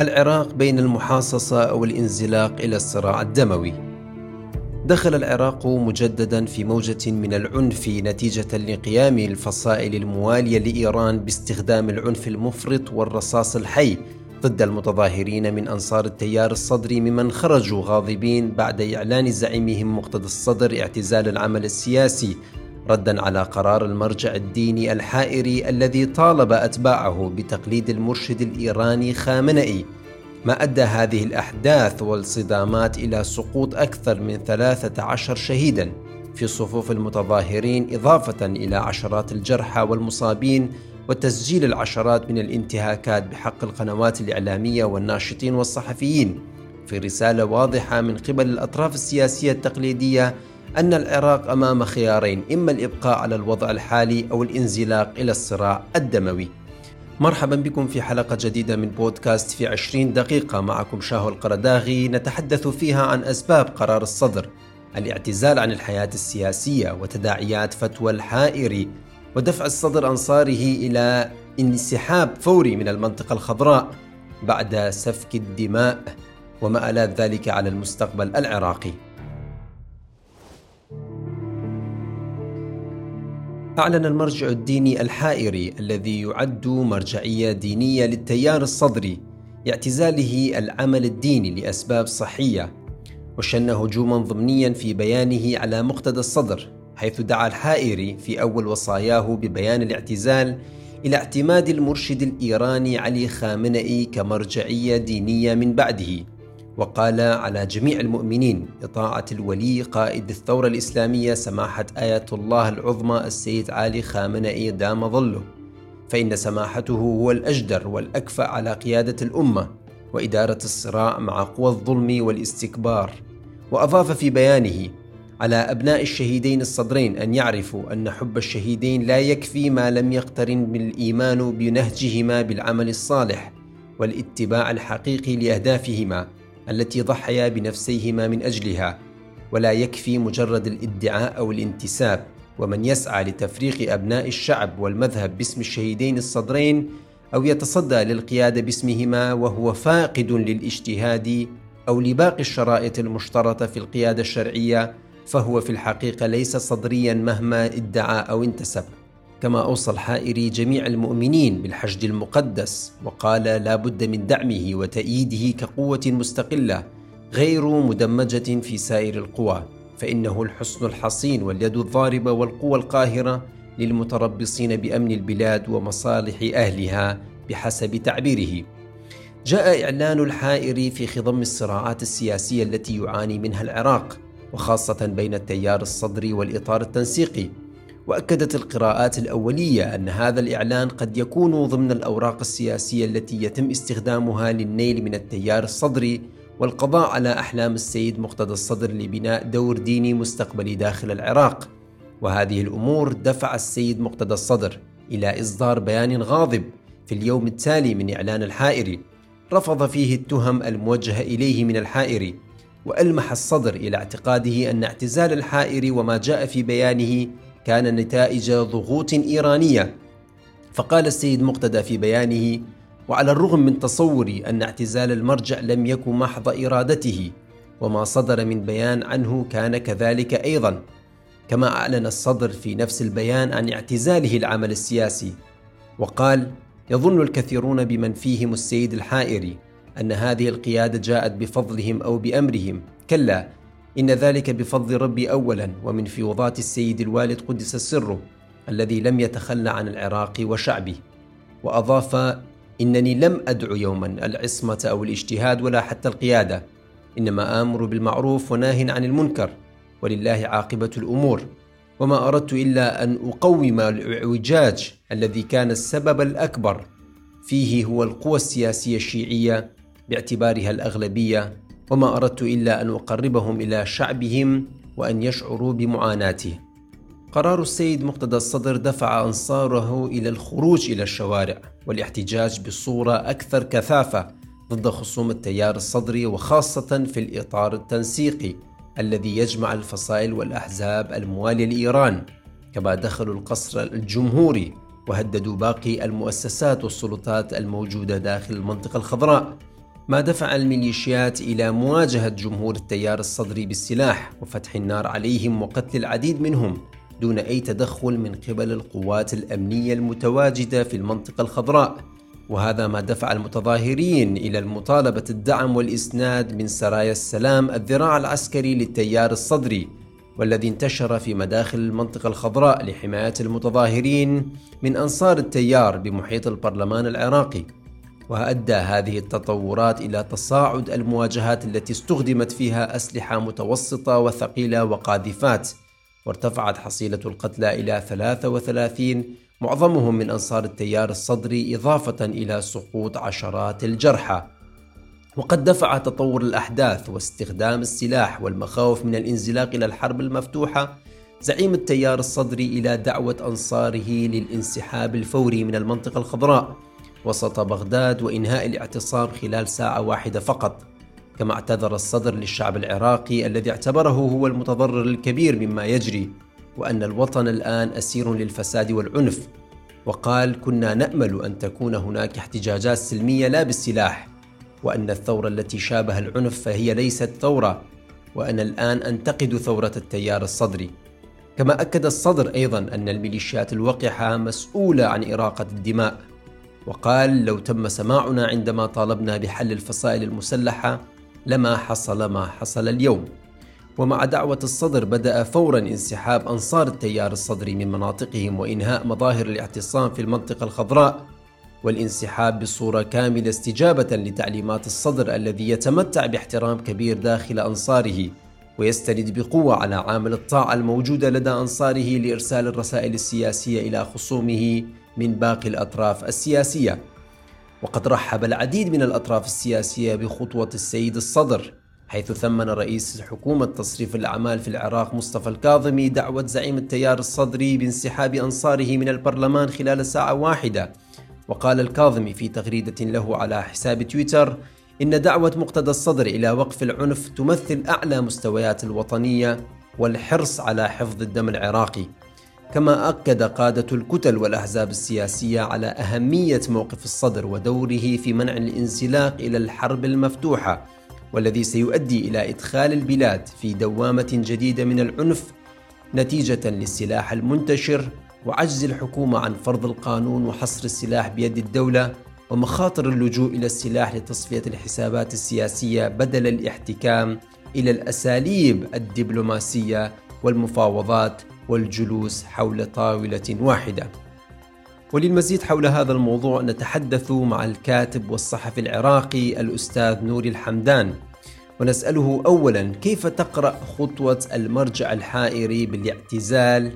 العراق بين المحاصصة أو الانزلاق إلى الصراع الدموي. دخل العراق مجددا في موجة من العنف نتيجة لقيام الفصائل الموالية لإيران باستخدام العنف المفرط والرصاص الحي ضد المتظاهرين من أنصار التيار الصدري ممن خرجوا غاضبين بعد إعلان زعيمهم مقتدى الصدر اعتزال العمل السياسي ردا على قرار المرجع الديني الحائري الذي طالب أتباعه بتقليد المرشد الإيراني خامنئي. ما أدى هذه الأحداث والصدامات إلى سقوط أكثر من 13 شهيدا في صفوف المتظاهرين إضافة إلى عشرات الجرحى والمصابين وتسجيل العشرات من الانتهاكات بحق القنوات الإعلامية والناشطين والصحفيين. في رسالة واضحة من قبل الأطراف السياسية التقليدية أن العراق أمام خيارين إما الإبقاء على الوضع الحالي أو الانزلاق إلى الصراع الدموي. مرحبا بكم في حلقة جديدة من بودكاست في عشرين دقيقة. معكم شاهو القرداغي نتحدث فيها عن أسباب قرار الصدر الاعتزال عن الحياة السياسية وتداعيات فتوى الحائري ودفع الصدر أنصاره إلى انسحاب فوري من المنطقة الخضراء بعد سفك الدماء ومآلات ذلك على المستقبل العراقي. أعلن المرجع الديني الحائري الذي يعد مرجعية دينية للتيار الصدري اعتزاله العمل الديني لأسباب صحية وشن هجوما ضمنيا في بيانه على مقتدى الصدر حيث دعا الحائري في أول وصاياه ببيان الاعتزال إلى اعتماد المرشد الإيراني علي خامنئي كمرجعية دينية من بعده. وقال على جميع المؤمنين إطاعة الولي قائد الثورة الإسلامية سماحة آية الله العظمى السيد علي خامنئي دام ظله. فإن سماحته هو الأجدر والأكفأ على قيادة الأمة وإدارة الصراع مع قوى الظلم والاستكبار. وأضاف في بيانه على أبناء الشهيدين الصدرين أن يعرفوا أن حب الشهيدين لا يكفي ما لم يقترن بالإيمان بنهجهما بالعمل الصالح والاتباع الحقيقي لأهدافهما. التي ضحيا بنفسيهما من أجلها ولا يكفي مجرد الادعاء أو الانتساب ومن يسعى لتفريق أبناء الشعب والمذهب باسم الشهيدين الصدرين أو يتصدى للقياده باسمهما وهو فاقد للاجتهاد أو لباقي الشرائط المشترطة في القيادة الشرعية فهو في الحقيقة ليس صدريا مهما ادعى أو انتسب. كما أوصى الحائري جميع المؤمنين بالحشد المقدس وقال لا بد من دعمه وتأييده كقوة مستقلة غير مدمجة في سائر القوى فإنه الحصن الحصين واليد الضاربة والقوة القاهرة للمتربصين بأمن البلاد ومصالح أهلها بحسب تعبيره. جاء إعلان الحائري في خضم الصراعات السياسية التي يعاني منها العراق وخاصة بين التيار الصدري والإطار التنسيقي. وأكدت القراءات الأولية أن هذا الإعلان قد يكون ضمن الأوراق السياسية التي يتم استخدامها للنيل من التيار الصدري والقضاء على أحلام السيد مقتدى الصدر لبناء دور ديني مستقبلي داخل العراق. وهذه الأمور دفع السيد مقتدى الصدر إلى إصدار بيان غاضب في اليوم التالي من إعلان الحائري رفض فيه التهم الموجهه إليه من الحائري وألمح الصدر إلى اعتقاده أن اعتزال الحائري وما جاء في بيانه كان نتائج ضغوط إيرانية. فقال السيد مقتدى في بيانه وعلى الرغم من تصوري أن اعتزال المرجع لم يكن محض إرادته وما صدر من بيان عنه كان كذلك أيضا. كما أعلن الصدر في نفس البيان عن اعتزاله العمل السياسي وقال يظن الكثيرون بمن فيهم السيد الحائري أن هذه القيادة جاءت بفضلهم أو بأمرهم. كلا إن ذلك بفضل ربي أولا ومن فيوضات السيد الوالد قدس سره الذي لم يتخلى عن العراق وشعبه. وأضاف إنني لم أدعو يوما العصمة أو الاجتهاد ولا حتى القيادة إنما آمر بالمعروف وناه عن المنكر ولله عاقبة الأمور. وما أردت إلا أن أقوم الإعوجاج الذي كان السبب الأكبر فيه هو القوى السياسية الشيعية باعتبارها الأغلبية وما أردت إلا أن أقربهم إلى شعبهم وأن يشعروا بمعاناته قرار السيد مقتدى الصدر دفع أنصاره إلى الخروج إلى الشوارع والاحتجاج بصورة أكثر كثافة ضد خصوم التيار الصدري وخاصة في الإطار التنسيقي الذي يجمع الفصائل والأحزاب المواليه لإيران. كما دخلوا القصر الجمهوري وهددوا باقي المؤسسات والسلطات الموجودة داخل المنطقة الخضراء. ما دفع الميليشيات إلى مواجهة جمهور التيار الصدري بالسلاح وفتح النار عليهم وقتل العديد منهم دون أي تدخل من قبل القوات الأمنية المتواجدة في المنطقة الخضراء. وهذا ما دفع المتظاهرين إلى المطالبة الدعم والإسناد من سرايا السلام الذراع العسكري للتيار الصدري والذي انتشر في مداخل المنطقة الخضراء لحماية المتظاهرين من أنصار التيار بمحيط البرلمان العراقي. وأدى هذه التطورات إلى تصاعد المواجهات التي استخدمت فيها أسلحة متوسطة وثقيلة وقاذفات وارتفعت حصيلة القتلى إلى 33 معظمهم من أنصار التيار الصدري إضافة إلى سقوط عشرات الجرحى. وقد دفع تطور الأحداث واستخدام السلاح والمخاوف من الانزلاق إلى الحرب المفتوحة زعيم التيار الصدري إلى دعوة أنصاره للانسحاب الفوري من المنطقة الخضراء. وسط بغداد وإنهاء الاعتصام خلال ساعة واحدة فقط كما اعتذر الصدر للشعب العراقي الذي اعتبره هو المتضرر الكبير مما يجري وأن الوطن الآن أسير للفساد والعنف. وقال كنا نأمل أن تكون هناك احتجاجات سلمية لا بالسلاح وأن الثورة التي شابه العنف فهي ليست ثورة وأنا الآن أنتقد ثورة التيار الصدري. كما أكد الصدر أيضا أن الميليشيات الوقحة مسؤولة عن إراقة الدماء وقال لو تم سماعنا عندما طالبنا بحل الفصائل المسلحة لما حصل ما حصل اليوم. ومع دعوة الصدر بدأ فورا انسحاب أنصار التيار الصدري من مناطقهم وإنهاء مظاهر الاعتصام في المنطقة الخضراء والانسحاب بصورة كاملة استجابة لتعليمات الصدر الذي يتمتع باحترام كبير داخل أنصاره ويستند بقوة على عامل الطاعة الموجودة لدى أنصاره لإرسال الرسائل السياسية إلى خصومه من باقي الأطراف السياسية. وقد رحب العديد من الأطراف السياسية بخطوة السيد الصدر حيث ثمن رئيس حكومة تصريف الأعمال في العراق مصطفى الكاظمي دعوة زعيم التيار الصدري بانسحاب أنصاره من البرلمان خلال ساعة واحدة. وقال الكاظمي في تغريدة له على حساب تويتر إن دعوة مقتدى الصدر إلى وقف العنف تمثل أعلى مستويات الوطنية والحرص على حفظ الدم العراقي. كما أكد قادة الكتل والأحزاب السياسية على أهمية موقف الصدر ودوره في منع الانزلاق إلى الحرب المفتوحة والذي سيؤدي إلى إدخال البلاد في دوامة جديدة من العنف نتيجة للسلاح المنتشر وعجز الحكومة عن فرض القانون وحصر السلاح بيد الدولة ومخاطر اللجوء إلى السلاح لتصفية الحسابات السياسية بدل الاحتكام إلى الأساليب الدبلوماسية والمفاوضات والجلوس حول طاولة واحدة. وللمزيد حول هذا الموضوع نتحدث مع الكاتب والصحفي العراقي الأستاذ نوري الحمدان ونسأله أولا كيف تقرأ خطوة المرجع الحائري بالاعتزال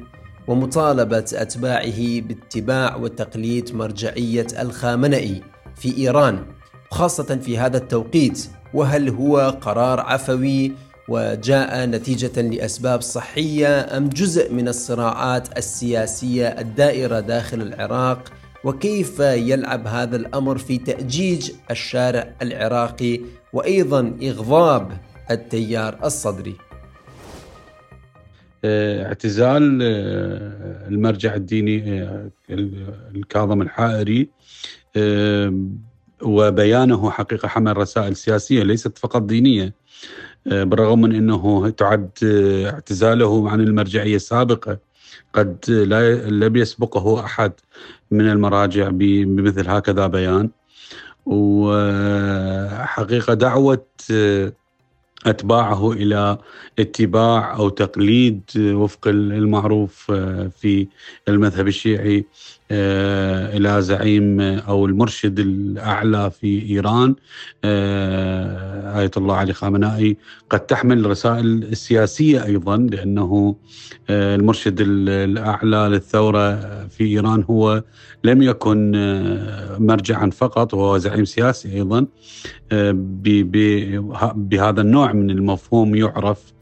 ومطالبة أتباعه باتباع وتقليد مرجعية الخامنئي في إيران خاصة في هذا التوقيت وهل هو قرار عفوي وجاء نتيجة لأسباب صحية أم جزء من الصراعات السياسية الدائرة داخل العراق؟ وكيف يلعب هذا الأمر في تأجيج الشارع العراقي وأيضا إغضاب التيار الصدري؟ آه، اعتزال آه، المرجع الديني آه، الكاظم الحائري وبيانه حقيقة حمل رسائل سياسية ليست فقط دينية. بالرغم من أنه تعد اعتزاله عن المرجعية السابقة قد لا لم يسبقه أحد من المراجع بمثل هكذا بيان. وحقيقة دعوة أتباعه إلى اتباع أو تقليد وفق المعروف في المذهب الشيعي آه، إلى زعيم أو المرشد الأعلى في إيران. آه، آية الله علي خامنائي قد تحمل رسائل سياسيه أيضا لأنه آه، المرشد الأعلى للثورة في إيران هو لم يكن مرجعا فقط وهو زعيم سياسي أيضا. بهذا النوع من المفهوم يعرف آه،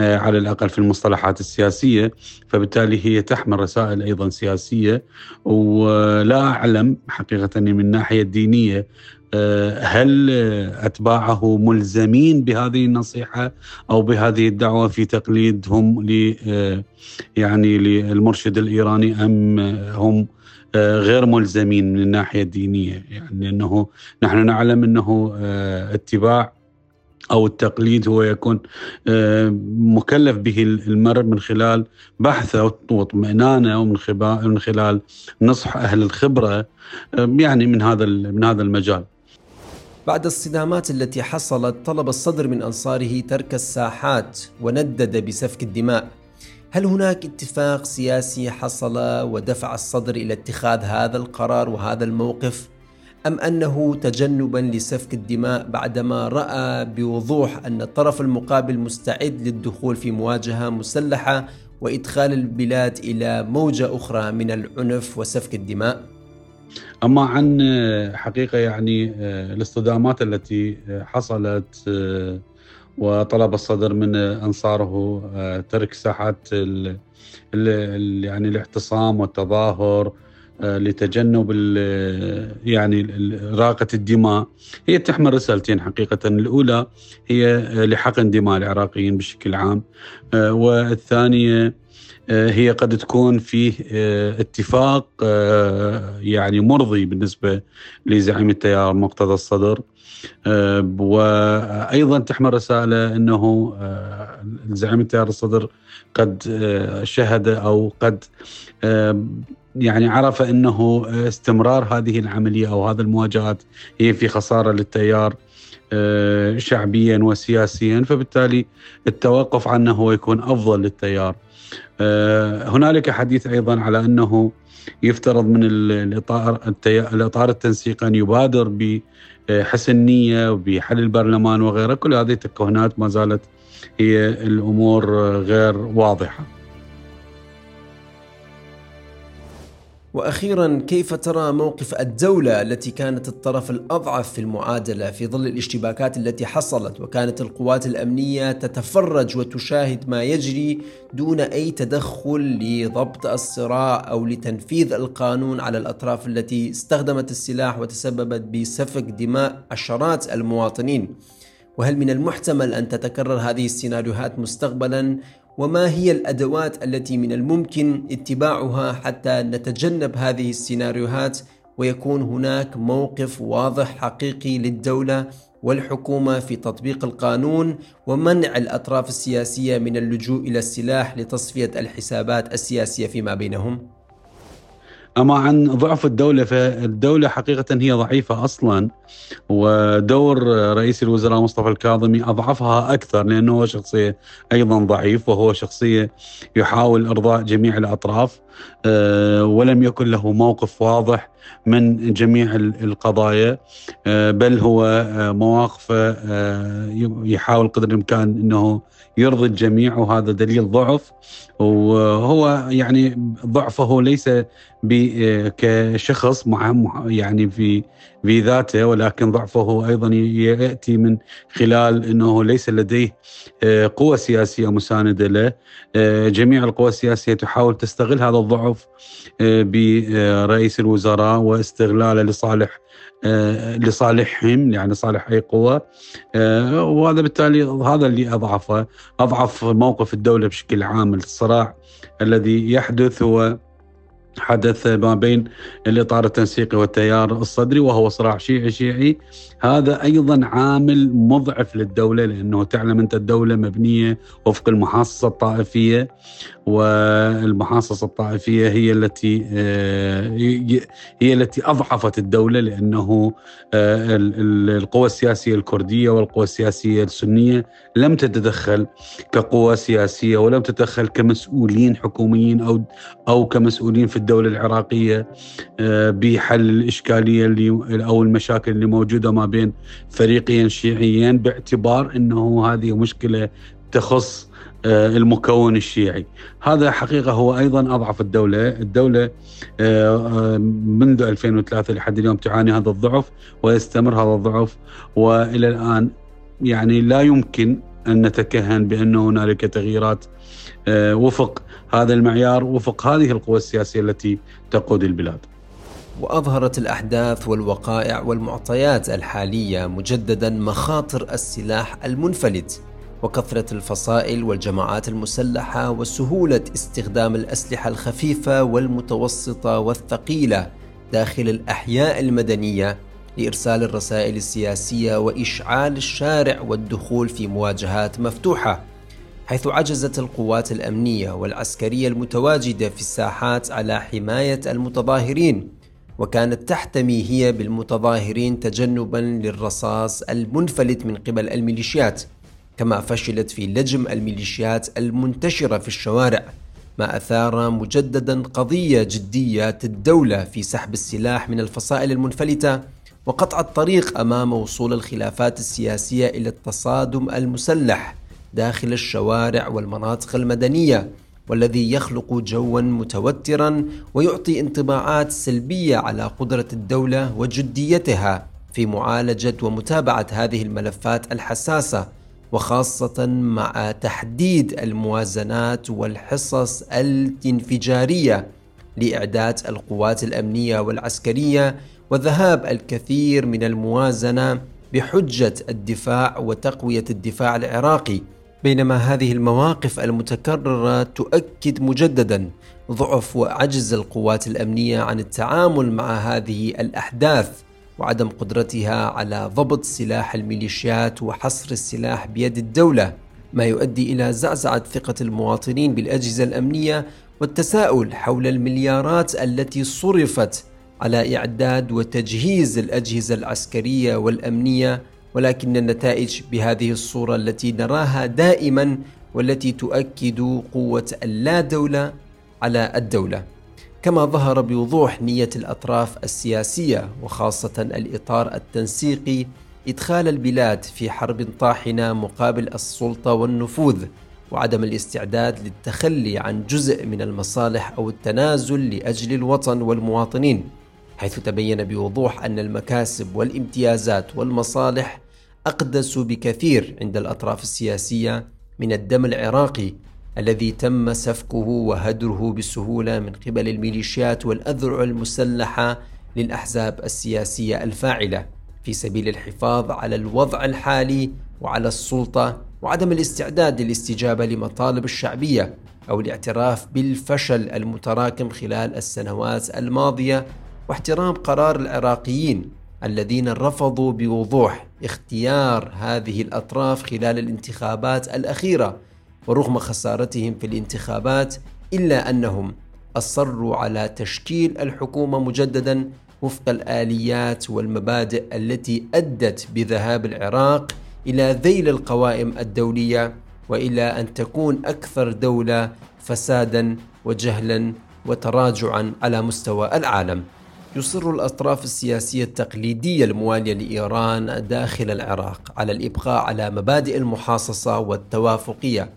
على الأقل في المصطلحات السياسية فبالتالي هي تحمل رسائل أيضا سياسية. ولا أعلم حقيقة من الناحيه الدينيه آه، هل أتباعه ملزمين بهذه النصيحة أو بهذه الدعوة في تقليدهم ل آه، يعني للمرشد الإيراني أم هم غير ملزمين من الناحيه الدينيه يعني أنه نحن نعلم أنه اتباع أو التقليد هو يكون مكلف به المرء من خلال بحثه واطمئنانه ومن من خلال نصح أهل الخبرة يعني من هذا من هذا المجال. بعد الصدامات التي حصلت طلب الصدر من أنصاره ترك الساحات وندد بسفك الدماء. هل هناك اتفاق سياسي حصل ودفع الصدر إلى اتخاذ هذا القرار وهذا الموقف؟ أم أنه تجنبا لسفك الدماء بعدما رأى بوضوح أن الطرف المقابل مستعد للدخول في مواجهة مسلحة وإدخال البلاد إلى موجة أخرى من العنف وسفك الدماء؟ أما عن حقيقة يعني الاصطدامات التي حصلت وطلب الصدر من أنصاره ترك ساحات يعني الاعتصام والتظاهر لتجنب يعني راقة الدماء. هي تحمل رسالتين حقيقة. الأولى هي لحقن دماء العراقيين بشكل عام. والثانية هي قد تكون فيه اتفاق يعني مرضي بالنسبة لزعيم التيار مقتدى الصدر وأيضا تحمل رسالة إنه زعيم التيار الصدر قد شهد أو قد يعني عرف إنه استمرار هذه العملية أو هذه المواجهات هي في خسارة للتيار آه، شعبيا وسياسيا فبالتالي التوقف عنه هو يكون أفضل للتيار. آه، هنالك حديث أيضا على أنه يفترض من الاطار الإطار التنسيقي أن يبادر بحسن نيه وبحل البرلمان وغيره، كل هذه التكهنات ما زالت هي الأمور غير واضحة. وأخيرا كيف ترى موقف الدولة التي كانت الطرف الأضعف في المعادلة في ظل الاشتباكات التي حصلت؟ وكانت القوات الأمنية تتفرج وتشاهد ما يجري دون أي تدخل لضبط الصراع أو لتنفيذ القانون على الأطراف التي استخدمت السلاح وتسببت بسفك دماء عشرات المواطنين. وهل من المحتمل أن تتكرر هذه السيناريوهات مستقبلا؟ وما هي الأدوات التي من الممكن اتباعها حتى نتجنب هذه السيناريوهات ويكون هناك موقف واضح حقيقي للدولة والحكومة في تطبيق القانون ومنع الأطراف السياسية من اللجوء إلى السلاح لتصفية الحسابات السياسية فيما بينهم؟ أما عن ضعف الدولة فالدولة حقيقة هي ضعيفة أصلا ودور رئيس الوزراء مصطفى الكاظمي أضعفها أكثر لأنه هو شخصية أيضا ضعيف وهو شخصية يحاول إرضاء جميع الأطراف. آه، ولم يكن له موقف واضح من جميع القضايا. آه، بل هو آه، مواقفه يحاول قدر الإمكان إنه يرضي الجميع وهذا دليل ضعف. وهو يعني ضعفه ليس كشخص يعني في في ذاته ولكن ضعفه أيضا يأتي من خلال إنه ليس لديه آه، قوة سياسية مساندة له. آه، جميع القوى السياسية تحاول تستغل هذا الضعف آه، برئيس الوزراء واستغلاله لصالح لصالحهم يعني صالح أي قوة. وهذا بالتالي هذا اللي أضعفه أضعف موقف الدولة بشكل عام الصراع الذي يحدث هو حدث ما بين الإطار التنسيقي والتيار الصدري وهو صراع شيعي شيعي. هذا أيضا عامل مضعف للدولة لأنه تعلم أنت الدولة مبنية وفق المحاصصة الطائفية. والمحاصصه الطائفية هي التي آه، هي التي أضعفت الدولة لأنه آه، القوى السياسية الكردية والقوى السياسية السنية لم تتدخل كقوى سياسية ولم تتدخل كمسؤولين حكوميين أو أو كمسؤولين في الدولة العراقية آه، بحل الإشكالية اللي أو المشاكل اللي موجودة ما بين فريقين شيعيين باعتبار إنه هذه مشكلة تخص آه، المكون الشيعي. هذا حقيقة هو أيضا أضعف الدولة. الدولة آه، آه، منذ 2003 لحد اليوم تعاني هذا الضعف ويستمر هذا الضعف. وإلى الآن يعني لا يمكن أن نتكهن بأن هنالك تغييرات وفق هذا المعيار وفق هذه القوى السياسية التي تقود البلاد. وأظهرت الأحداث والوقائع والمعطيات الحالية مجددا مخاطر السلاح المنفلت. وكثرة الفصائل والجماعات المسلحة وسهولة استخدام الأسلحة الخفيفة والمتوسطة والثقيلة داخل الأحياء المدنية لإرسال الرسائل السياسية وإشعال الشارع والدخول في مواجهات مفتوحة حيث عجزت القوات الأمنية والعسكرية المتواجدة في الساحات على حماية المتظاهرين وكانت تحتمي هي بالمتظاهرين تجنبا للرصاص المنفلت من قبل الميليشيات. كما فشلت في لجم الميليشيات المنتشرة في الشوارع ما أثار مجددا قضية جدية الدولة في سحب السلاح من الفصائل المنفلتة وقطع الطريق أمام وصول الخلافات السياسية إلى التصادم المسلح داخل الشوارع والمناطق المدنية والذي يخلق جوا متوترا ويعطي انطباعات سلبية على قدرة الدولة وجديتها في معالجة ومتابعة هذه الملفات الحساسة وخاصة مع تحديد الموازنات والحصص الانفجارية لإعداد القوات الأمنية والعسكرية وذهاب الكثير من الموازنة بحجة الدفاع وتقوية الدفاع العراقي. بينما هذه المواقف المتكررة تؤكد مجددا ضعف وعجز القوات الأمنية عن التعامل مع هذه الأحداث. وعدم قدرتها على ضبط سلاح الميليشيات وحصر السلاح بيد الدولة ما يؤدي إلى زعزعة ثقة المواطنين بالأجهزة الأمنية والتساؤل حول المليارات التي صرفت على إعداد وتجهيز الأجهزة العسكرية والأمنية ولكن النتائج بهذه الصورة التي نراها دائما والتي تؤكد قوة اللا دولة على الدولة. كما ظهر بوضوح نية الأطراف السياسية وخاصة الإطار التنسيقي إدخال البلاد في حرب طاحنة مقابل السلطة والنفوذ وعدم الاستعداد للتخلي عن جزء من المصالح أو التنازل لأجل الوطن والمواطنين حيث تبين بوضوح أن المكاسب والامتيازات والمصالح أقدس بكثير عند الأطراف السياسية من الدم العراقي الذي تم سفكه وهدره بسهولة من قبل الميليشيات والأذرع المسلحة للأحزاب السياسية الفاعلة في سبيل الحفاظ على الوضع الحالي وعلى السلطة وعدم الاستعداد للاستجابة لمطالب الشعبية أو الاعتراف بالفشل المتراكم خلال السنوات الماضية واحترام قرار العراقيين الذين رفضوا بوضوح اختيار هذه الأطراف خلال الانتخابات الأخيرة ورغم خسارتهم في الانتخابات إلا أنهم أصروا على تشكيل الحكومة مجددا وفق الآليات والمبادئ التي أدت بذهاب العراق إلى ذيل القوائم الدولية وإلى أن تكون أكثر دولة فسادا وجهلا وتراجعا على مستوى العالم. يصر الأطراف السياسية التقليدية الموالية لإيران داخل العراق على الإبقاء على مبادئ المحاصصة والتوافقية.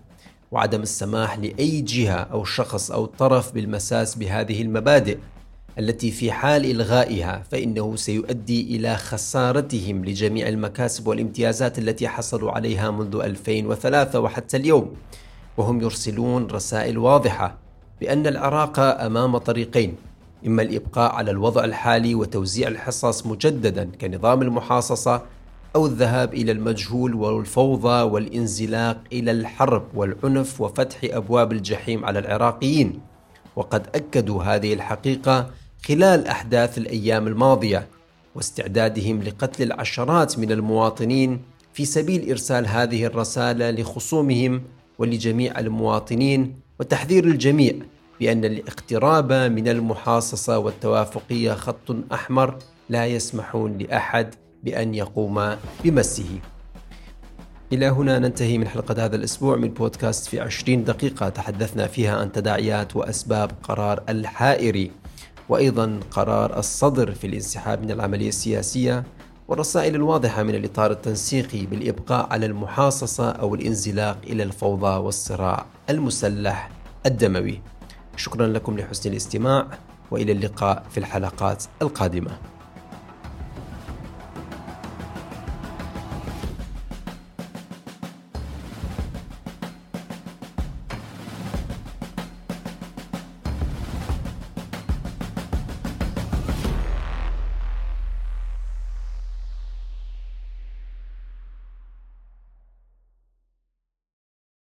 وعدم السماح لأي جهة أو شخص أو طرف بالمساس بهذه المبادئ التي في حال إلغائها فإنه سيؤدي إلى خسارتهم لجميع المكاسب والامتيازات التي حصلوا عليها منذ 2003 وحتى اليوم. وهم يرسلون رسائل واضحة بأن العراق أمام طريقين إما الإبقاء على الوضع الحالي وتوزيع الحصص مجددا كنظام المحاصصة أو الذهاب إلى المجهول والفوضى والانزلاق إلى الحرب والعنف وفتح أبواب الجحيم على العراقيين. وقد أكدوا هذه الحقيقة خلال أحداث الأيام الماضية واستعدادهم لقتل العشرات من المواطنين في سبيل إرسال هذه الرسالة لخصومهم ولجميع المواطنين وتحذير الجميع بأن الاقتراب من المحاصصة والتوافقية خط أحمر لا يسمحون لأحد بأن يقوم بمسه. إلى هنا ننتهي من حلقة هذا الأسبوع من بودكاست في عشرين دقيقة. تحدثنا فيها عن تداعيات وأسباب قرار الحائري وأيضا قرار الصدر في الانسحاب من العملية السياسية والرسائل الواضحة من الإطار التنسيقي بالإبقاء على المحاصصة أو الانزلاق إلى الفوضى والصراع المسلح الدموي. شكرا لكم لحسن الاستماع وإلى اللقاء في الحلقات القادمة.